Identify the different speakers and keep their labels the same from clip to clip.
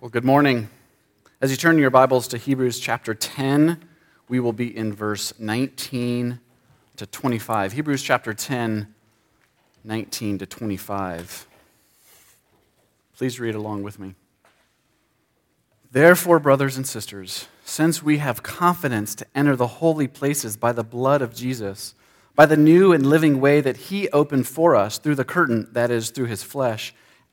Speaker 1: Well, good morning. As you turn your Bibles to Hebrews chapter 10, we will be in verse 19 to 25. Hebrews chapter 10, 19 to 25. Please read along with me. Therefore, brothers and sisters, since we have confidence to enter the holy places by the blood of Jesus, by the new and living way that he opened for us through the curtain, that is, through his flesh,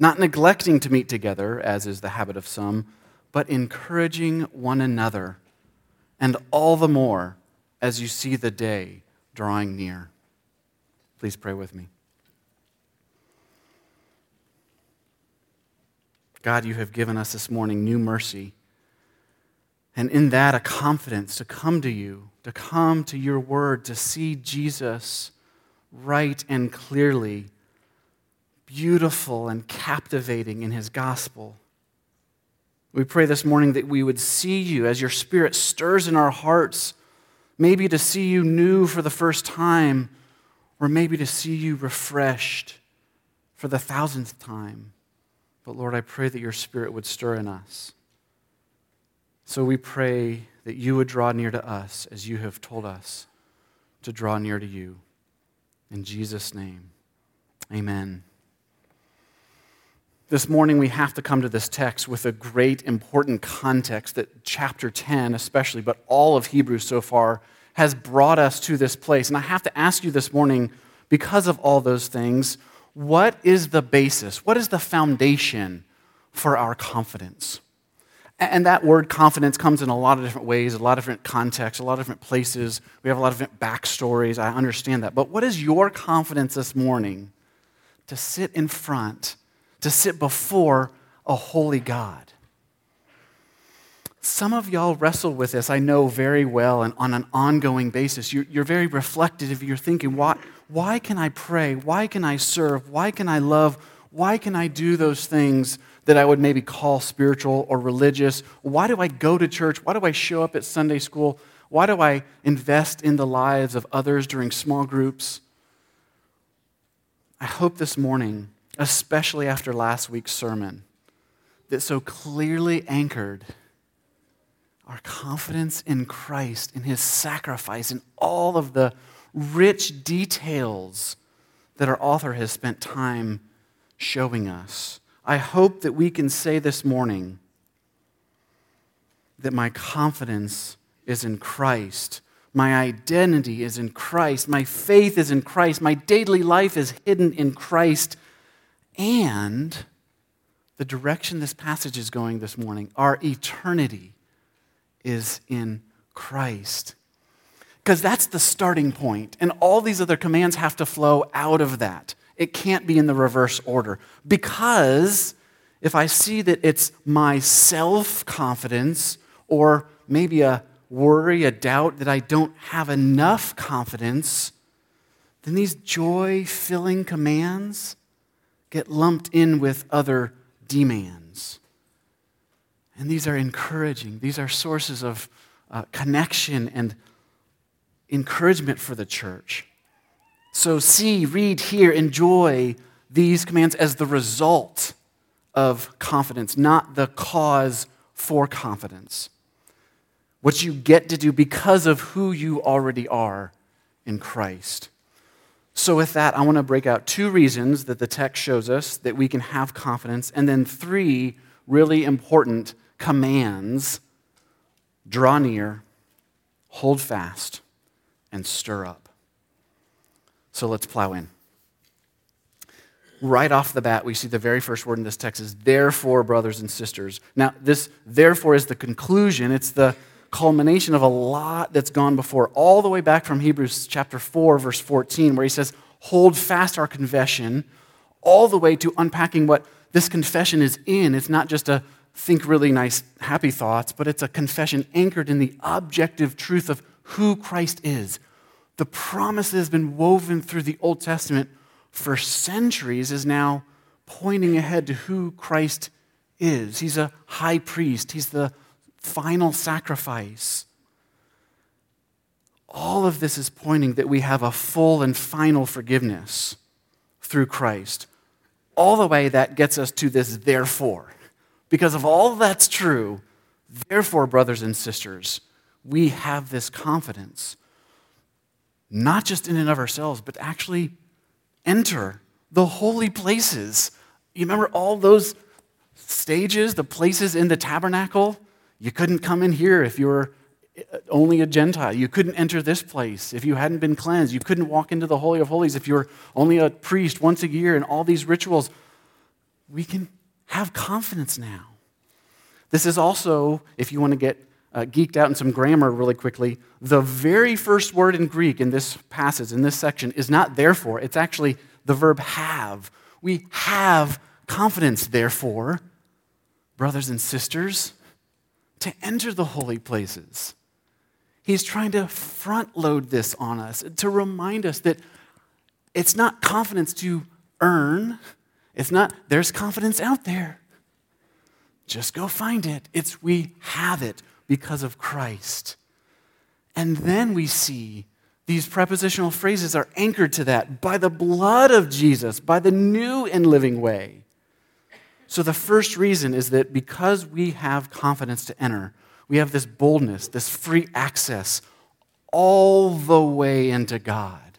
Speaker 1: not neglecting to meet together, as is the habit of some, but encouraging one another, and all the more as you see the day drawing near. Please pray with me. God, you have given us this morning new mercy, and in that a confidence to come to you, to come to your word, to see Jesus right and clearly beautiful and captivating in his gospel. We pray this morning that we would see you as your spirit stirs in our hearts, maybe to see you new for the first time, or maybe to see you refreshed for the thousandth time. But Lord, I pray that your spirit would stir in us. So we pray that you would draw near to us as you have told us to draw near to you. In Jesus' name, amen. This morning, we have to come to this text with a great important context that chapter 10, especially, but all of Hebrews so far, has brought us to this place. And I have to ask you this morning, because of all those things, what is the basis? What is the foundation for our confidence? And that word confidence comes in a lot of different ways, a lot of different contexts, a lot of different places. We have a lot of different backstories. I understand that. But what is your confidence this morning to sit in front? To sit before a holy God. Some of y'all wrestle with this, I know very well, and on an ongoing basis. You're, you're very reflective. You're thinking, why, why can I pray? Why can I serve? Why can I love? Why can I do those things that I would maybe call spiritual or religious? Why do I go to church? Why do I show up at Sunday school? Why do I invest in the lives of others during small groups? I hope this morning especially after last week's sermon, that so clearly anchored our confidence in Christ, in his sacrifice, in all of the rich details that our author has spent time showing us. I hope that we can say this morning that my confidence is in Christ. My identity is in Christ. My faith is in Christ. My daily life is hidden in Christ and the direction this passage is going this morning, our eternity is in Christ. Because that's the starting point, and all these other commands have to flow out of that. It can't be in the reverse order. Because if I see that it's my self confidence or maybe a worry, a doubt that I don't have enough confidence, then these joy filling commands get lumped in with other demands. And these are encouraging, these are sources of uh, connection and encouragement for the church. So, see, read, hear, enjoy these commands as the result of confidence, not the cause for confidence. What you get to do because of who you already are in Christ. So, with that, I want to break out two reasons that the text shows us that we can have confidence, and then three really important commands draw near, hold fast, and stir up. So, let's plow in. Right off the bat, we see the very first word in this text is therefore, brothers and sisters. Now, this therefore is the conclusion, it's the culmination of a lot that's gone before, all the way back from Hebrews chapter 4, verse 14, where he says, Hold fast our confession, all the way to unpacking what this confession is in. It's not just a think really nice, happy thoughts, but it's a confession anchored in the objective truth of who Christ is. The promise that has been woven through the Old Testament for centuries is now pointing ahead to who Christ is. He's a high priest, he's the final sacrifice. All of this is pointing that we have a full and final forgiveness through Christ. All the way that gets us to this therefore. Because of all that's true, therefore, brothers and sisters, we have this confidence, not just in and of ourselves, but actually enter the holy places. You remember all those stages, the places in the tabernacle? You couldn't come in here if you were only a Gentile. You couldn't enter this place if you hadn't been cleansed. You couldn't walk into the Holy of Holies if you were only a priest once a year and all these rituals. We can have confidence now. This is also, if you want to get uh, geeked out in some grammar really quickly, the very first word in Greek in this passage, in this section, is not therefore, it's actually the verb have. We have confidence, therefore, brothers and sisters, to enter the holy places. He's trying to front load this on us, to remind us that it's not confidence to earn, it's not, there's confidence out there. Just go find it. It's we have it because of Christ. And then we see these prepositional phrases are anchored to that by the blood of Jesus, by the new and living way. So the first reason is that because we have confidence to enter, we have this boldness, this free access all the way into God.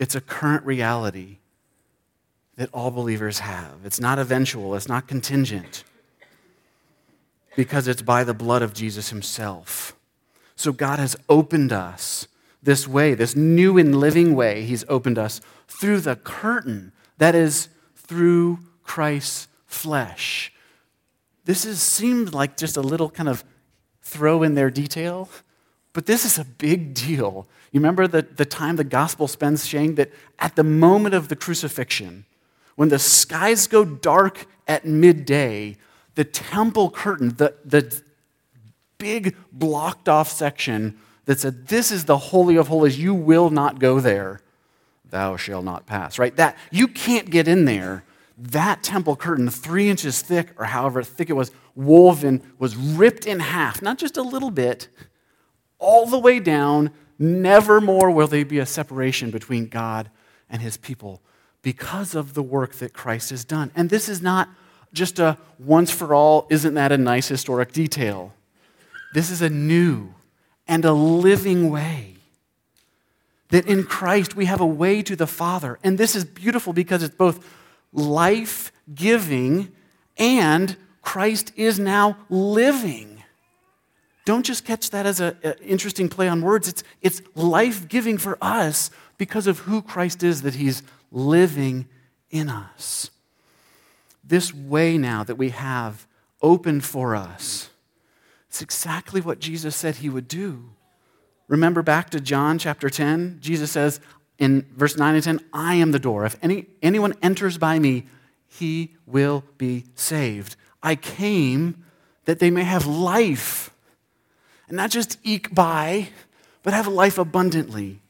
Speaker 1: It's a current reality that all believers have. It's not eventual, it's not contingent, because it's by the blood of Jesus himself. So God has opened us this way, this new and living way, He's opened us through the curtain that is through Christ's flesh. This is, seemed like just a little kind of throw in there detail, but this is a big deal. You remember the, the time the gospel spends saying that at the moment of the crucifixion, when the skies go dark at midday, the temple curtain, the, the big blocked off section that said, This is the Holy of Holies, you will not go there, thou shalt not pass, right? That, you can't get in there. That temple curtain, three inches thick, or however thick it was, woven, was ripped in half, not just a little bit, all the way down. Never more will there be a separation between God and his people because of the work that Christ has done. And this is not just a once for all, isn't that a nice historic detail? This is a new and a living way. That in Christ we have a way to the Father. And this is beautiful because it's both life giving and Christ is now living. Don't just catch that as an interesting play on words. It's, it's life giving for us because of who Christ is that He's living in us. This way now that we have open for us, it's exactly what Jesus said he would do. Remember back to John chapter 10? Jesus says in verse 9 and 10, I am the door. If any, anyone enters by me, he will be saved. I came that they may have life, and not just eke by, but have life abundantly.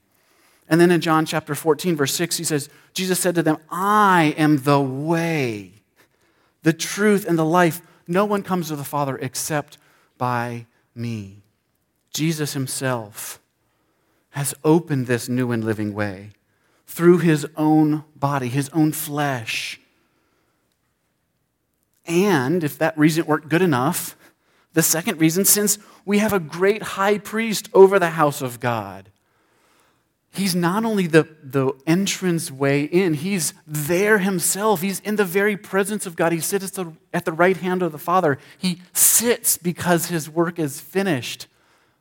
Speaker 1: And then in John chapter 14, verse 6, he says, Jesus said to them, I am the way, the truth, and the life. No one comes to the Father except by me. Jesus himself has opened this new and living way through his own body, his own flesh. And if that reason weren't good enough, the second reason, since we have a great high priest over the house of God, He's not only the, the entrance way in, he's there himself. He's in the very presence of God. He sits at the, at the right hand of the Father. He sits because his work is finished.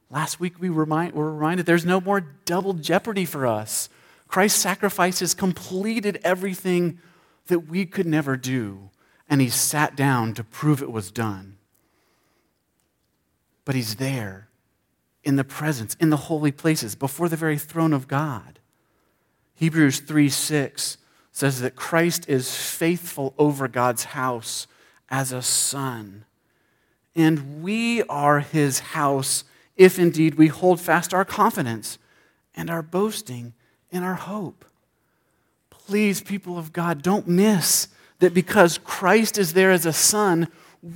Speaker 1: Last week we remind, were reminded there's no more double jeopardy for us. Christ's sacrifice has completed everything that we could never do, and he sat down to prove it was done. But he's there in the presence, in the holy places, before the very throne of God. Hebrews 3 6, says that Christ is faithful over God's house as a son. And we are his house if indeed we hold fast our confidence and our boasting in our hope. Please, people of God, don't miss that because Christ is there as a son,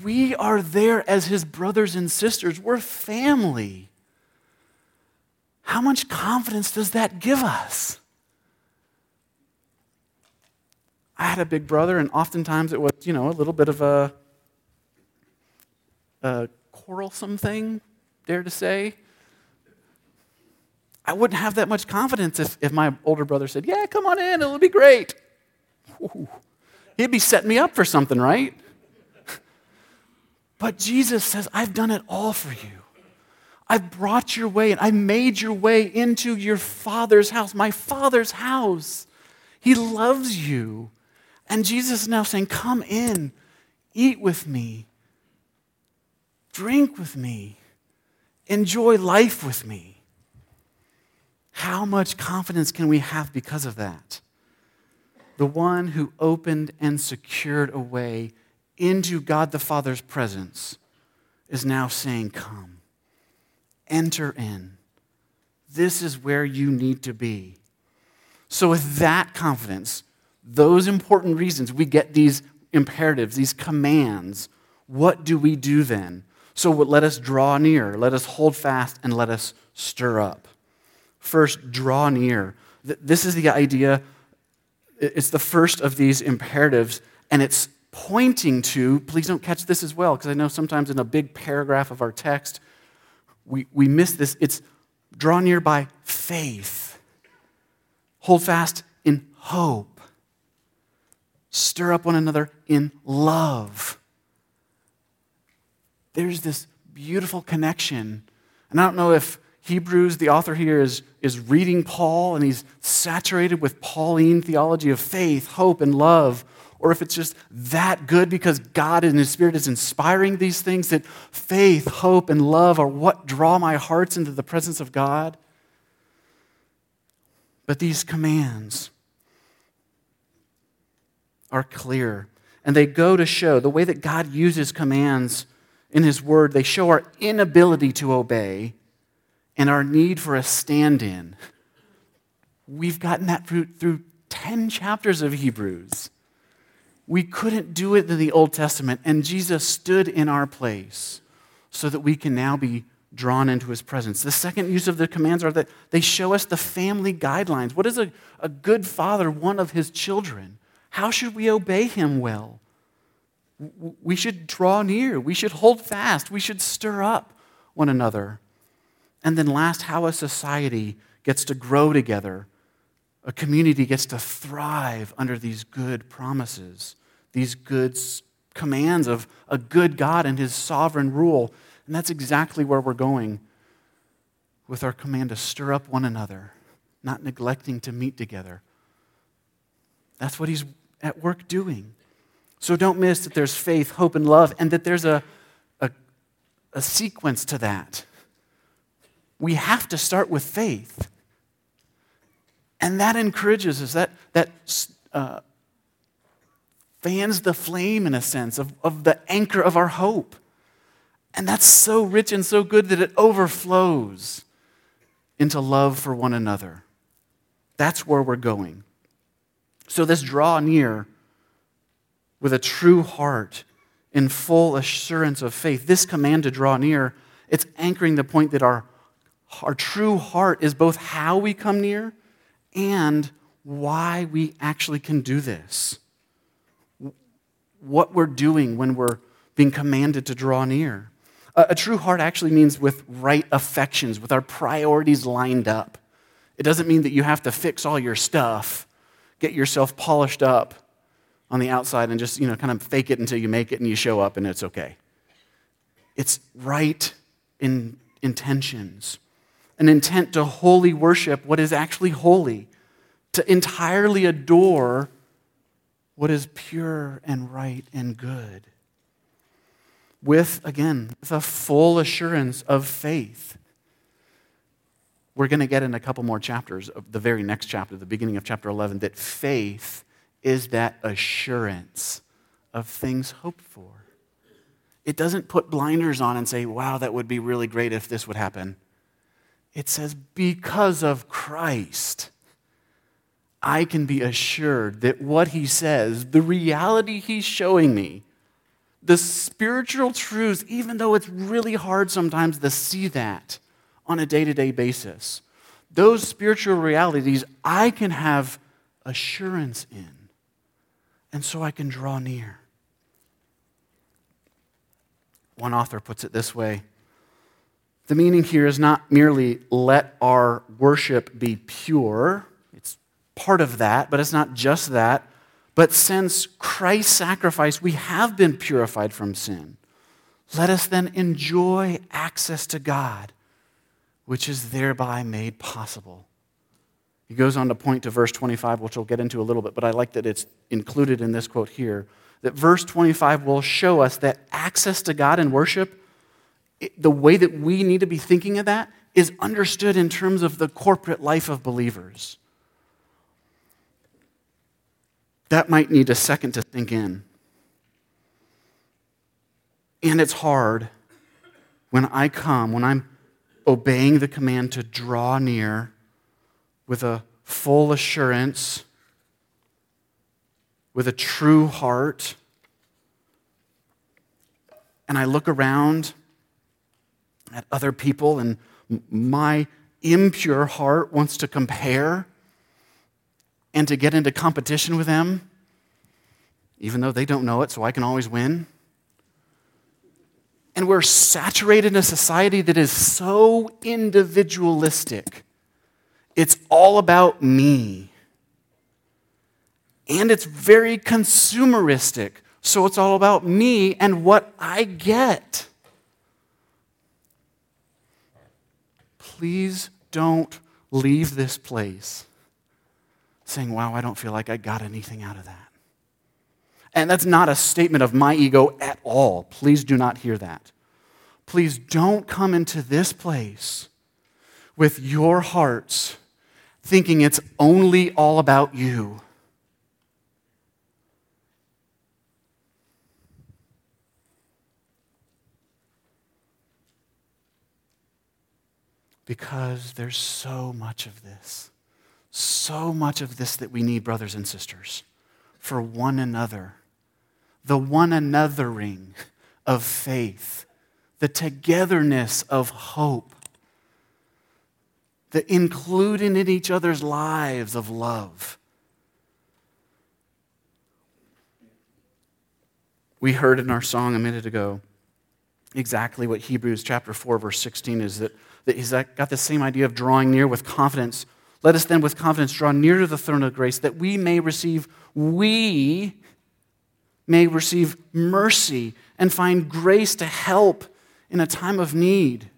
Speaker 1: we are there as his brothers and sisters. We're family. How much confidence does that give us? I had a big brother, and oftentimes it was, you know, a little bit of a, a quarrelsome thing, dare to say. I wouldn't have that much confidence if, if my older brother said, Yeah, come on in, it'll be great. Ooh, he'd be setting me up for something, right? But Jesus says, I've done it all for you. I've brought your way and I made your way into your father's house, my father's house. He loves you. And Jesus is now saying, Come in, eat with me, drink with me, enjoy life with me. How much confidence can we have because of that? The one who opened and secured a way into God the Father's presence is now saying, Come, enter in. This is where you need to be. So, with that confidence, those important reasons, we get these imperatives, these commands. What do we do then? So, let us draw near, let us hold fast, and let us stir up. First, draw near. This is the idea, it's the first of these imperatives, and it's pointing to, please don't catch this as well, because I know sometimes in a big paragraph of our text, we, we miss this. It's draw near by faith, hold fast in hope, stir up one another in love. There's this beautiful connection. And I don't know if Hebrews, the author here, is, is reading Paul and he's saturated with Pauline theology of faith, hope, and love, or if it's just that good because God and His Spirit is inspiring these things that faith, hope, and love are what draw my hearts into the presence of God. But these commands are clear, and they go to show the way that God uses commands in His Word, they show our inability to obey and our need for a stand in. We've gotten that through, through 10 chapters of Hebrews. We couldn't do it in the Old Testament, and Jesus stood in our place so that we can now be drawn into his presence. The second use of the commands are that they show us the family guidelines. What is a, a good father, one of his children? How should we obey him well? We should draw near. We should hold fast. We should stir up one another. And then, last, how a society gets to grow together a community gets to thrive under these good promises, these good commands of a good God and his sovereign rule. And that's exactly where we're going with our command to stir up one another, not neglecting to meet together. That's what he's at work doing. So don't miss that there's faith, hope, and love, and that there's a, a, a sequence to that. We have to start with faith. And that encourages us, that, that uh, fans the flame, in a sense, of, of the anchor of our hope. And that's so rich and so good that it overflows into love for one another. That's where we're going. So, this draw near with a true heart in full assurance of faith, this command to draw near, it's anchoring the point that our, our true heart is both how we come near and why we actually can do this. What we're doing when we're being commanded to draw near. A, a, true heart actually means with right affections, with our priorities lined up. It doesn't mean that you have to fix all your stuff, get yourself polished up on the outside and just, you know, kind of fake it until you make it and you show up and it's okay. It's right in intentions an intent to wholly worship what is actually holy, to entirely adore what is pure and right and good. With, again, the full assurance of faith. We're going to get in a couple more chapters of the very next chapter, the beginning of chapter 11, that faith is that assurance of things hoped for. It doesn't put blinders on and say, wow, that would be really great if this would happen. It says, because of Christ, I can be assured that what he says, the reality he's showing me, the spiritual truths, even though it's really hard sometimes to see that on a day to day basis, those spiritual realities I can have assurance in. And so I can draw near. One author puts it this way The meaning here is not merely let our worship be pure, it's part of that, but it's not just that. But since Christ's sacrifice, we have been purified from sin. Let us then enjoy access to God, which is thereby made possible. He goes on to point to verse 25, which we'll get into a little bit, but I like that it's included in this quote here that verse 25 will show us that access to God in worship, the way that we need to be thinking of that, is understood in terms of the corporate life of believers. That might need a second to think in. And it's hard when I come, when I'm obeying the command to draw near with a full assurance with a true heart, and I look around at other people, and my impure heart wants to compare and to get into competition with them, even though they don't know it, so I can always win. And we're saturated in a society that is so individualistic. It's all about me and it's very consumeristic. So it's all about me and what I get. Please don't leave this place saying, Wow, I don't feel like I got anything out of that. And that's not a statement of my ego at all. Please do not hear that. Please don't come into this place with your hearts thinking it's only all about you. Because there's so much of this. So much of this that we need, brothers and sisters, for one another. The one anothering of faith, the togetherness of hope, the including in each other's lives of love. We heard in our song a minute ago exactly what Hebrews chapter 4 verse 16 is that that he's got the same idea of drawing near with confidence. Let us then with confidence draw near to the throne of grace that we may receive, we may receive mercy and find grace to help in a time of need.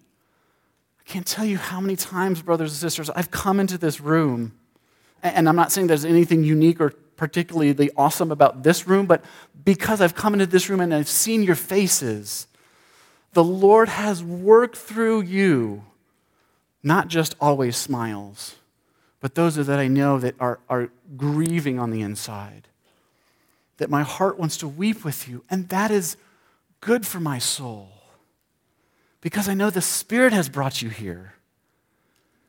Speaker 1: I can't tell you how many times, brothers and sisters, I've come into this room, and I'm not saying there's anything unique or particularly awesome about this room, but because I've come into this room and I've seen your faces, the Lord has worked through you not just always smiles, but those that I know that are, are grieving on the inside. That my heart wants to weep with you, and that is good for my soul. Because I know the Spirit has brought you here.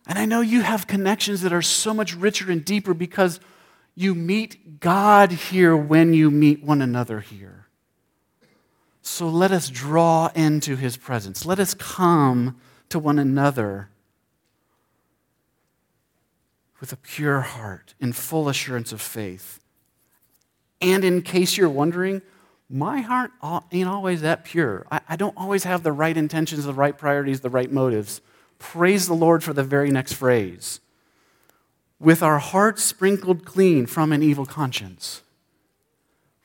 Speaker 1: And I know you have connections that are so much richer and deeper because you meet God here when you meet one another here. So let us draw into his presence. Let us come to one another with a pure heart, in full assurance of faith. And in case you're wondering, my heart ain't always that pure. I, don't always have the right intentions, the right priorities, the right motives. Praise the Lord for the very next phrase. With our hearts sprinkled clean from an evil conscience.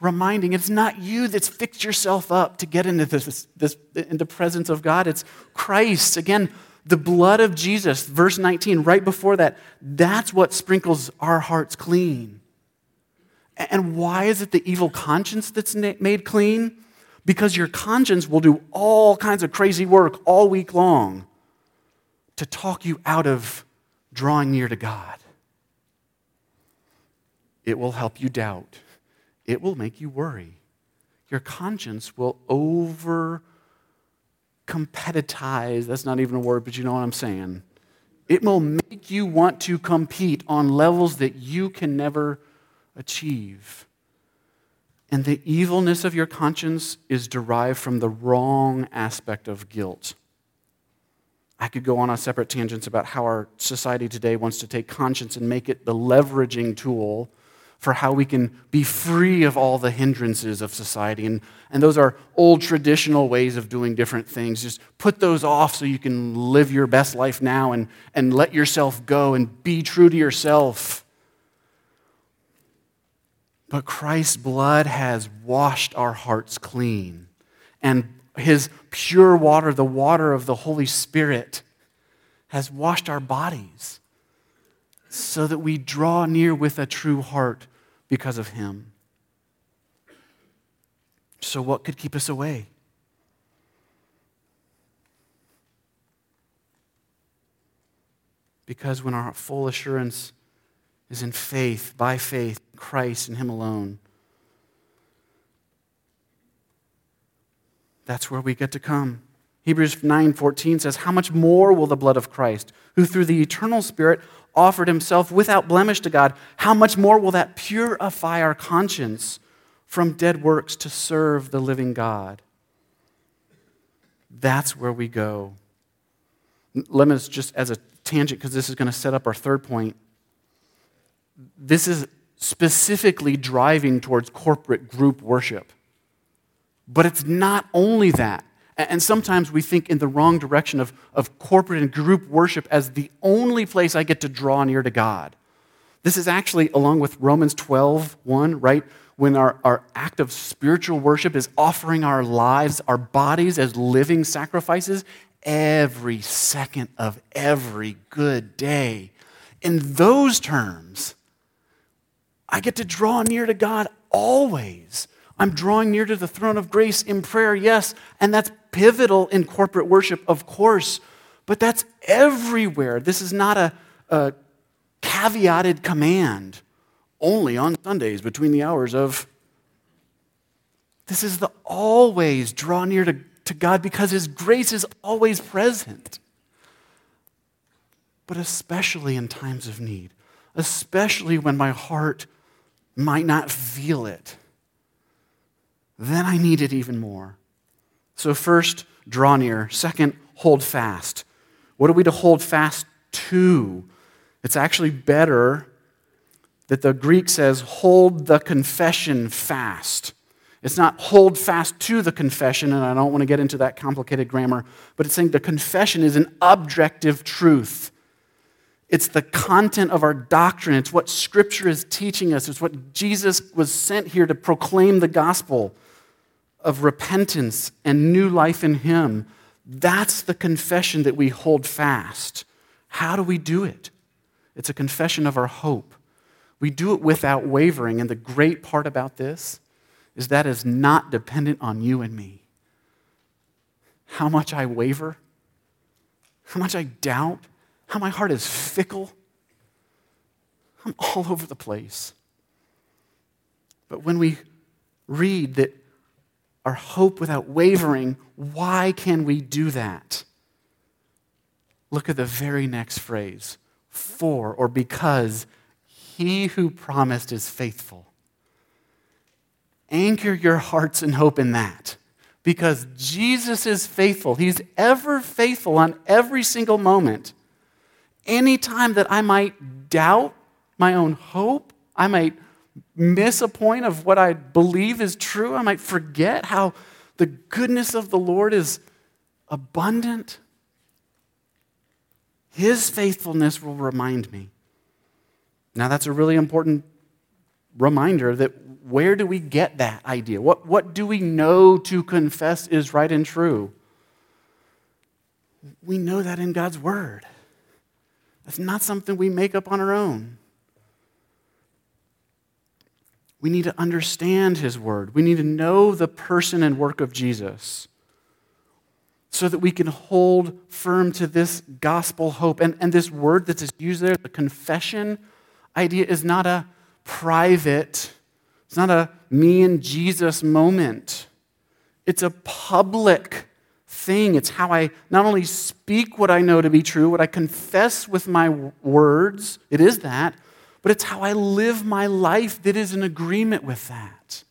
Speaker 1: Reminding it's not you that's fixed yourself up to get into this, this the presence of God. It's Christ. Again, the blood of Jesus, verse 19, right before that, that's what sprinkles our hearts clean. And why is it the evil conscience that's made clean? Because your conscience will do all kinds of crazy work all week long to talk you out of drawing near to God. It will help you doubt. it will make you worry. Your conscience will over competitize. That's not even a word, but you know what I'm saying. It will make you want to compete on levels that you can never achieve. And the evilness of your conscience is derived from the wrong aspect of guilt. I could go on a separate tangents about how our society today wants to take conscience and make it the leveraging tool for how we can be free of all the hindrances of society. And, and those are old traditional ways of doing different things. Just put those off so you can live your best life now and, and let yourself go and be true to yourself. But Christ's blood has washed our hearts clean. And his pure water, the water of the Holy Spirit, has washed our bodies so that we draw near with a true heart because of him. So, what could keep us away? Because when our full assurance is in faith, by faith, Christ and Him alone, that's where we get to come. Hebrews 9:14 says, "How much more will the blood of Christ, who through the eternal Spirit offered himself without blemish to God, how much more will that purify our conscience from dead works to serve the living God? That's where we go. Let me just as a tangent, because this is going to set up our third point. This is specifically driving towards corporate group worship. But it's not only that. And sometimes we think in the wrong direction of, of corporate and group worship as the only place I get to draw near to God. This is actually, along with Romans 12, 1, right? When our, our act of spiritual worship is offering our lives, our bodies as living sacrifices every second of every good day. In those terms, I get to draw near to God always. I'm drawing near to the throne of grace in prayer, yes, and that's pivotal in corporate worship, of course, but that's everywhere. This is not a, a caveated command only on Sundays between the hours of. This is the always draw near to, to God because His grace is always present. But especially in times of need, especially when my heart might not feel it then I need it even more. So, first, draw near. Second, hold fast. What are we to hold fast to? It's actually better that the Greek says, hold the confession fast. It's not hold fast to the confession, and I don't want to get into that complicated grammar, but it's saying the confession is an objective truth. It's the content of our doctrine. It's what Scripture is teaching us. It's what Jesus was sent here to proclaim the gospel of repentance and new life in Him. That's the confession that we hold fast. How do we do it? It's a confession of our hope. We do it without wavering. And the great part about this is that is not dependent on you and me. How much I waver, how much I doubt, how my heart is fickle. I'm all over the place. But when we read that our hope without wavering, why can we do that? Look at the very next phrase for or because he who promised is faithful. Anchor your hearts and hope in that because Jesus is faithful. He's ever faithful on every single moment. Anytime that I might doubt my own hope, I might miss a point of what I believe is true. I might forget how the goodness of the Lord is abundant. His faithfulness will remind me. Now, that's a really important reminder that where do we get that idea? What, what do we know to confess is right and true? We know that in God's Word. That's not something we make up on our own. We need to understand his word. We need to know the person and work of Jesus so that we can hold firm to this gospel hope. And, and this word that is used there, the confession idea, is not a private It's not a me and Jesus moment. It's a public thing. It's how I not only speak what I know to be true, what I confess with my words, it is that, but it's how I live my life that is in agreement with that.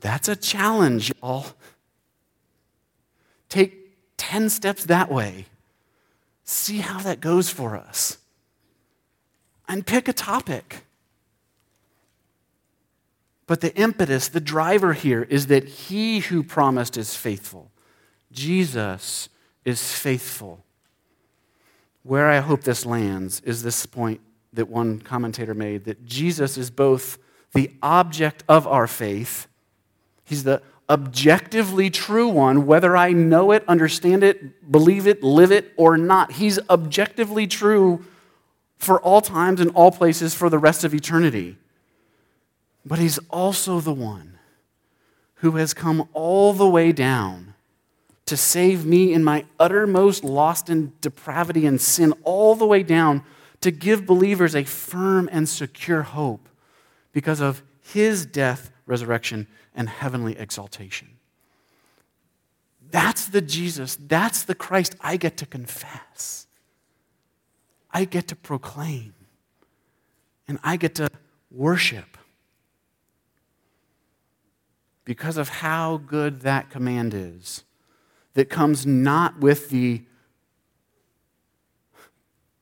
Speaker 1: That's a challenge, y'all. Take 10 steps that way. See how that goes for us. And pick a topic. But the impetus, the driver here is that he who promised is faithful. Jesus is faithful. Where I hope this lands is this point that one commentator made that Jesus is both the object of our faith, he's the objectively true one, whether I know it, understand it, believe it, live it, or not. He's objectively true for all times and all places for the rest of eternity. But he's also the one who has come all the way down to save me in my uttermost lost in depravity and sin, all the way down to give believers a firm and secure hope because of his death, resurrection, and heavenly exaltation. That's the Jesus, that's the Christ I get to confess. I get to proclaim. And I get to worship because of how good that command is, that comes not with the,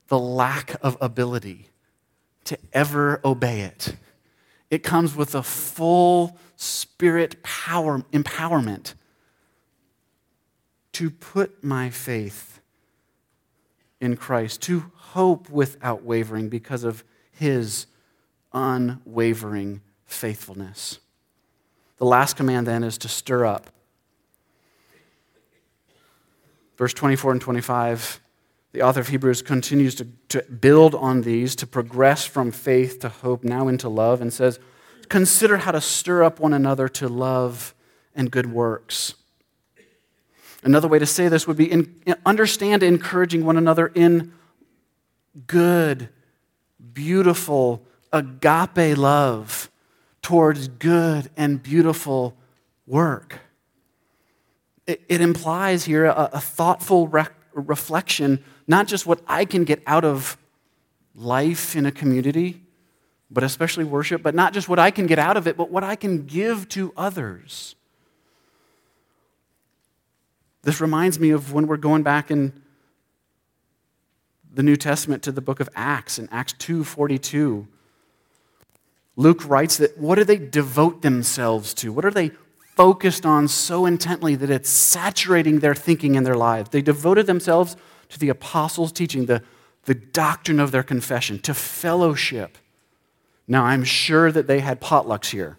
Speaker 1: the lack of ability to ever obey it. It comes with a full spirit power, empowerment to put my faith in Christ, to hope without wavering because of his unwavering faithfulness. The last command then is to stir up. Verse 24 and 25, the author of Hebrews continues to, to build on these, to progress from faith to hope, now into love, and says, Consider how to stir up one another to love and good works. Another way to say this would be in, understand encouraging one another in good, beautiful, agape love towards good and beautiful work. It, it implies here a, a thoughtful re- reflection, not just what I can get out of life in a community, but especially worship, but not just what I can get out of it, but what I can give to others. This reminds me of when we're going back in the New Testament to the book of Acts in Acts 2:42 Luke writes that what do they devote themselves to? What are they focused on so intently that it's saturating their thinking and their lives? They devoted themselves to the apostles' teaching, the, the doctrine of their confession, to fellowship. Now, I'm sure that they had potlucks here,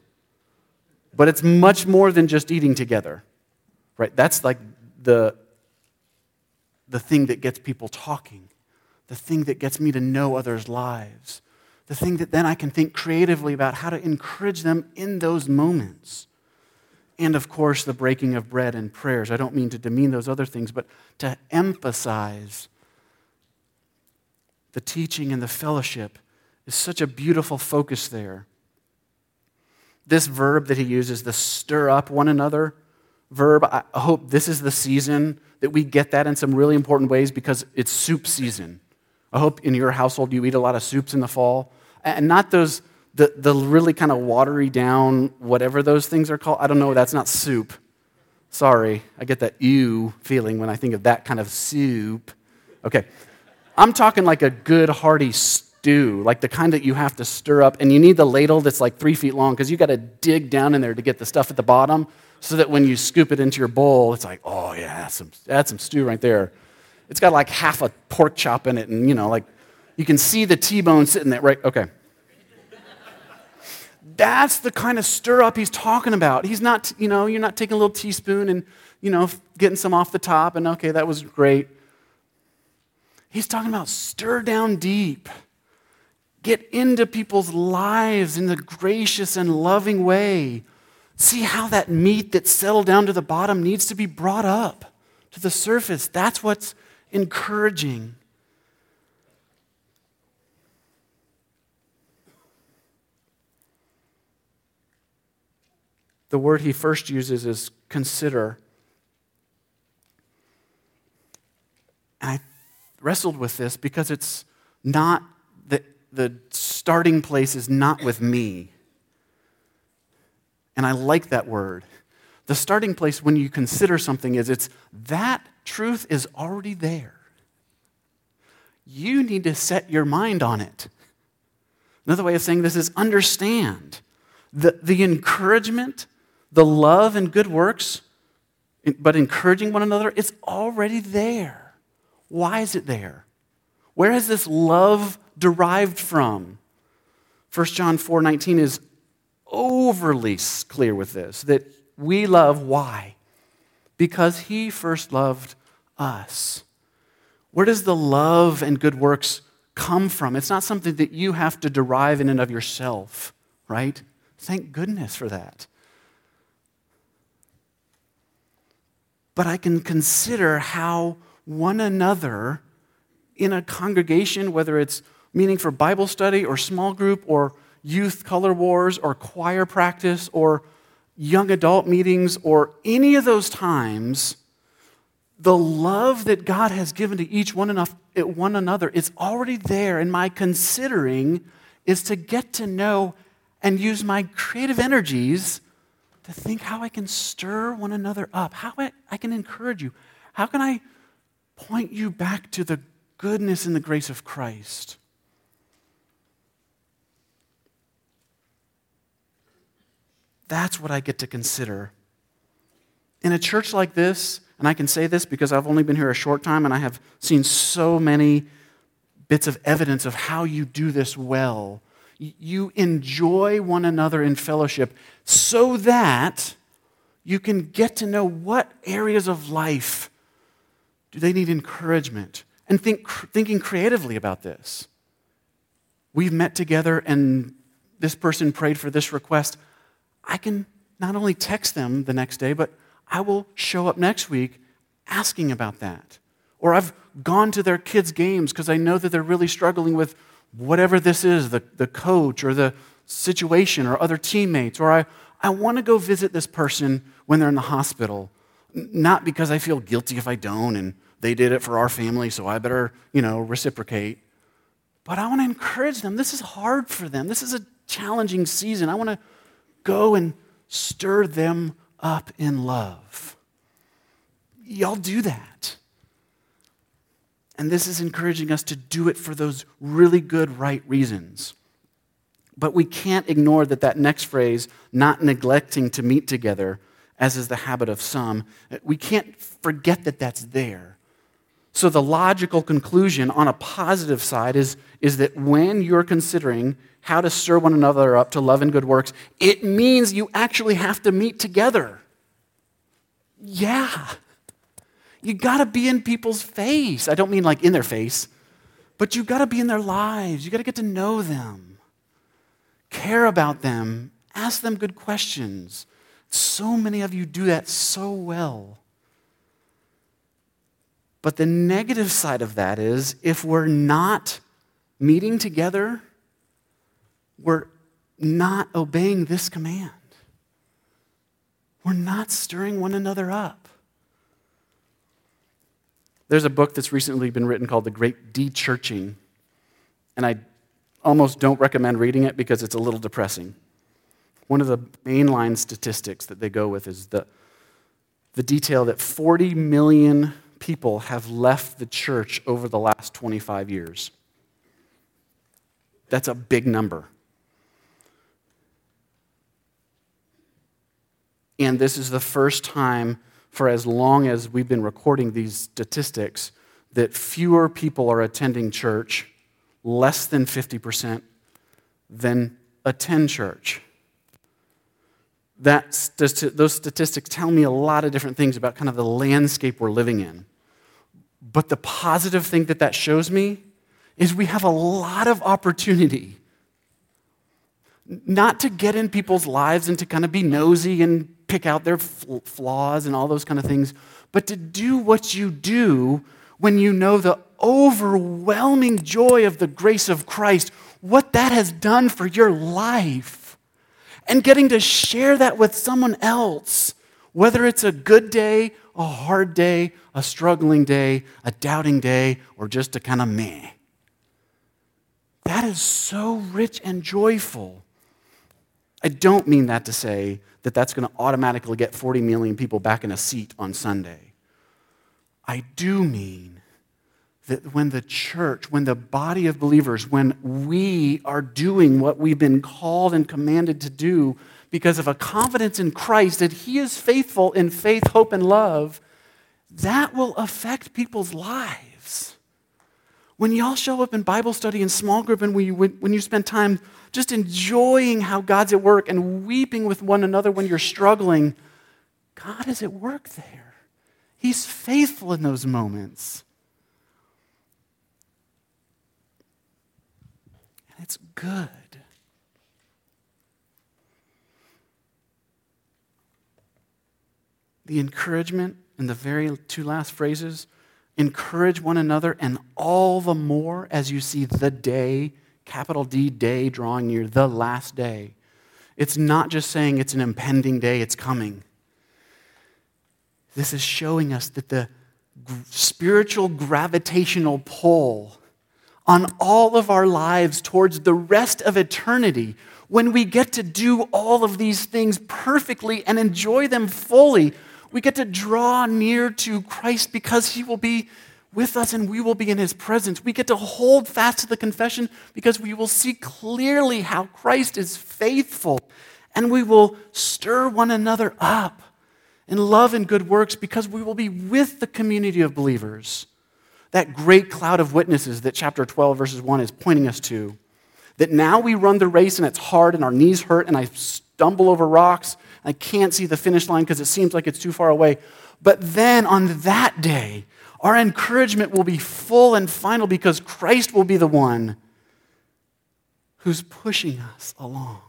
Speaker 1: but it's much more than just eating together, right? That's like the, the thing that gets people talking, the thing that gets me to know others' lives the thing that then I can think creatively about how to encourage them in those moments. And of course, the breaking of bread and prayers. I don't mean to demean those other things, but to emphasize the teaching and the fellowship is such a beautiful focus there. This verb that he uses, the stir up one another verb, I hope this is the season that we get that in some really important ways because it's soup season. I hope in your household you eat a lot of soups in the fall. And not those, the, the really kind of watery down, whatever those things are called. I don't know, that's not soup. Sorry, I get that ew feeling when I think of that kind of soup. Okay, I'm talking like a good hearty stew, like the kind that you have to stir up, and you need the ladle that's like three feet long because you got to dig down in there to get the stuff at the bottom so that when you scoop it into your bowl, it's like, oh yeah, that's some, that's some stew right there. It's got like half a pork chop in it, and you know, like you can see the T-bone sitting there, right? Okay. That's the kind of stir up he's talking about. He's not, you know, you're not taking a little teaspoon and, you know, getting some off the top and okay, that was great. He's talking about stir down deep. Get into people's lives in the gracious and loving way. See how that meat that's settled down to the bottom needs to be brought up to the surface. That's what's encouraging. The word he first uses is consider. And I wrestled with this because it's not the, the starting place is not with me. And I like that word. The starting place when you consider something is it's that truth is already there. You need to set your mind on it. Another way of saying this is understand the, the encouragement, the love and good works, but encouraging one another, it's already there. Why is it there? Where is this love derived from? 1 John 4 19 is overly clear with this that we love. Why? Because he first loved us. Where does the love and good works come from? It's not something that you have to derive in and of yourself, right? Thank goodness for that. But I can consider how one another in a congregation, whether it's meeting for Bible study or small group or youth color wars or choir practice or young adult meetings or any of those times, the love that God has given to each one, enough, eh, one another is already there. And my considering is to get to know and use my creative energies to think how I can stir one another up, how I can encourage you, how can I point you back to the goodness and the grace of Christ. That's what I get to consider. In a church like this, and I can say this because I've only been here a short time and I have seen so many bits of evidence of how you do this well. You enjoy one another in fellowship so that you can get to know what areas of life do they need encouragement and think, thinking creatively about this. We've met together and this person prayed for this request. I can not only text them the next day, but I will show up next week asking about that. Or I've gone to their kids' games because I know that they're really struggling with whatever this is the, the coach or the situation or other teammates. Or I, I want to go visit this person when they're in the hospital, not because I feel guilty if I don't and they did it for our family, so I better, you know, reciprocate. But I want to encourage them. This is hard for them. This is a challenging season. I want to go and stir them up in love. Y'all do that. And this is encouraging us to do it for those really good, right reasons. But we can't ignore that that next phrase, not neglecting to meet together, as is the habit of some, we can't forget that that's there. So, the logical conclusion on a positive side is, is that when you're considering how to stir one another up to love and good works, it means you actually have to meet together. Yeah. You got to be in people's face. I don't mean like in their face, but you got to be in their lives. You got to get to know them, care about them, ask them good questions. So many of you do that so well. But the negative side of that is if we're not meeting together, we're not obeying this command. We're not stirring one another up. There's a book that's recently been written called The Great De-Churching, and I almost don't recommend reading it because it's a little depressing. One of the mainline statistics that they go with is the, the detail that 40 million people have left the church over the last 25 years. That's a big number. And this is the first time for as long as we've been recording these statistics that fewer people are attending church, less than 50%, than attend church. That, those statistics tell me a lot of different things about kind of the landscape we're living in. But the positive thing that that shows me is we have a lot of opportunity not to get in people's lives and to kind of be nosy and pick out their flaws and all those kind of things, but to do what you do when you know the overwhelming joy of the grace of Christ, what that has done for your life. and getting to share that with someone else, whether it's a good day, a hard day, a struggling day, a doubting day, or just a kind of meh. That is so rich and joyful. I don't mean that to say that that's going to automatically get 40 million people back in a seat on Sunday. I do mean that when the church, when the body of believers, when we are doing what we've been called and commanded to do because of a confidence in Christ that He is faithful in faith, hope, and love, that will affect people's lives. When y'all show up in Bible study and small group and when you, when you spend time just enjoying how God's at work and weeping with one another when you're struggling, God is at work there. He's faithful in those moments. And it's good. The encouragement in the very two last phrases encourage one another, and all the more as you see the day, capital D, day drawing near, the last day. It's not just saying it's an impending day, it's coming. This is showing us that the spiritual gravitational pull on all of our lives towards the rest of eternity, when we get to do all of these things perfectly and enjoy them fully, we get to draw near to Christ because he will be with us and we will be in his presence. We get to hold fast to the confession because we will see clearly how Christ is faithful and we will stir one another up in love and good works because we will be with the community of believers that great cloud of witnesses that chapter 12, verses 1 is pointing us to. That now we run the race and it's hard and our knees hurt and I stumble over rocks. I can't see the finish line because it seems like it's too far away. But then on that day, our encouragement will be full and final because Christ will be the one who's pushing us along.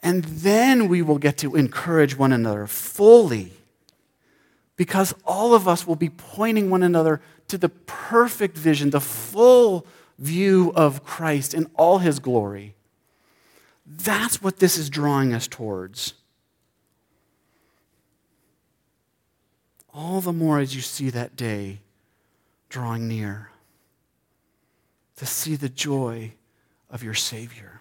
Speaker 1: And then we will get to encourage one another fully because all of us will be pointing one another to the perfect vision, the full view of Christ in all his glory. That's what this is drawing us towards. All the more as you see that day drawing near, to see the joy of your Savior.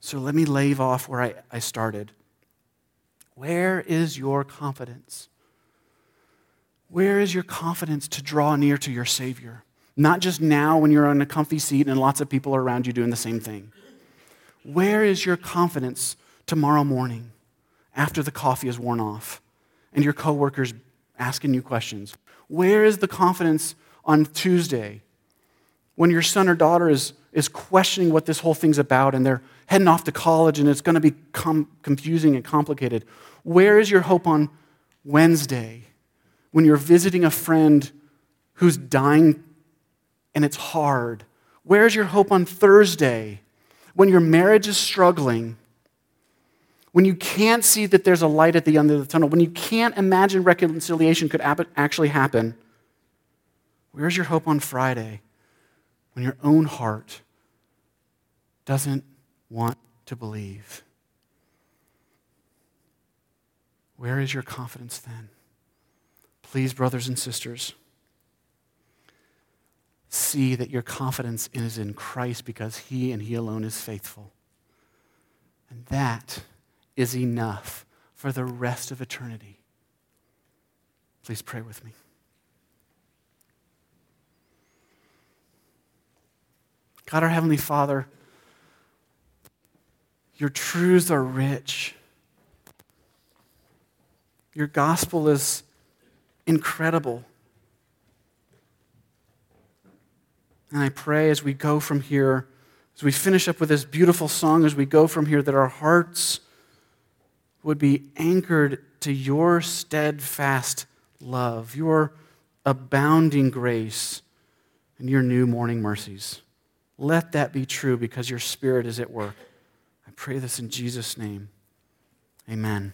Speaker 1: So let me lave off where I, I started. Where is your confidence? Where is your confidence to draw near to your Savior? Not just now when you're on a comfy seat and lots of people are around you doing the same thing. Where is your confidence tomorrow morning after the coffee is worn off and your coworkers asking you questions? Where is the confidence on Tuesday when your son or daughter is, is questioning what this whole thing's about and they're heading off to college and it's going to become confusing and complicated? Where is your hope on Wednesday when you're visiting a friend who's dying and it's hard? Where's your hope on Thursday when your marriage is struggling? When you can't see that there's a light at the end of the tunnel? When you can't imagine reconciliation could actually happen? Where's your hope on Friday when your own heart doesn't want to believe? Where is your confidence then? Please, brothers and sisters, see that your confidence is in Christ because He and He alone is faithful. And that is enough for the rest of eternity. Please pray with me. God, our Heavenly Father, your truths are rich. Your gospel is incredible. And I pray as we go from here, as we finish up with this beautiful song, as we go from here, that our hearts would be anchored to your steadfast love, your abounding grace, and your new morning mercies. Let that be true because your Spirit is at work. I pray this in Jesus' name. Amen.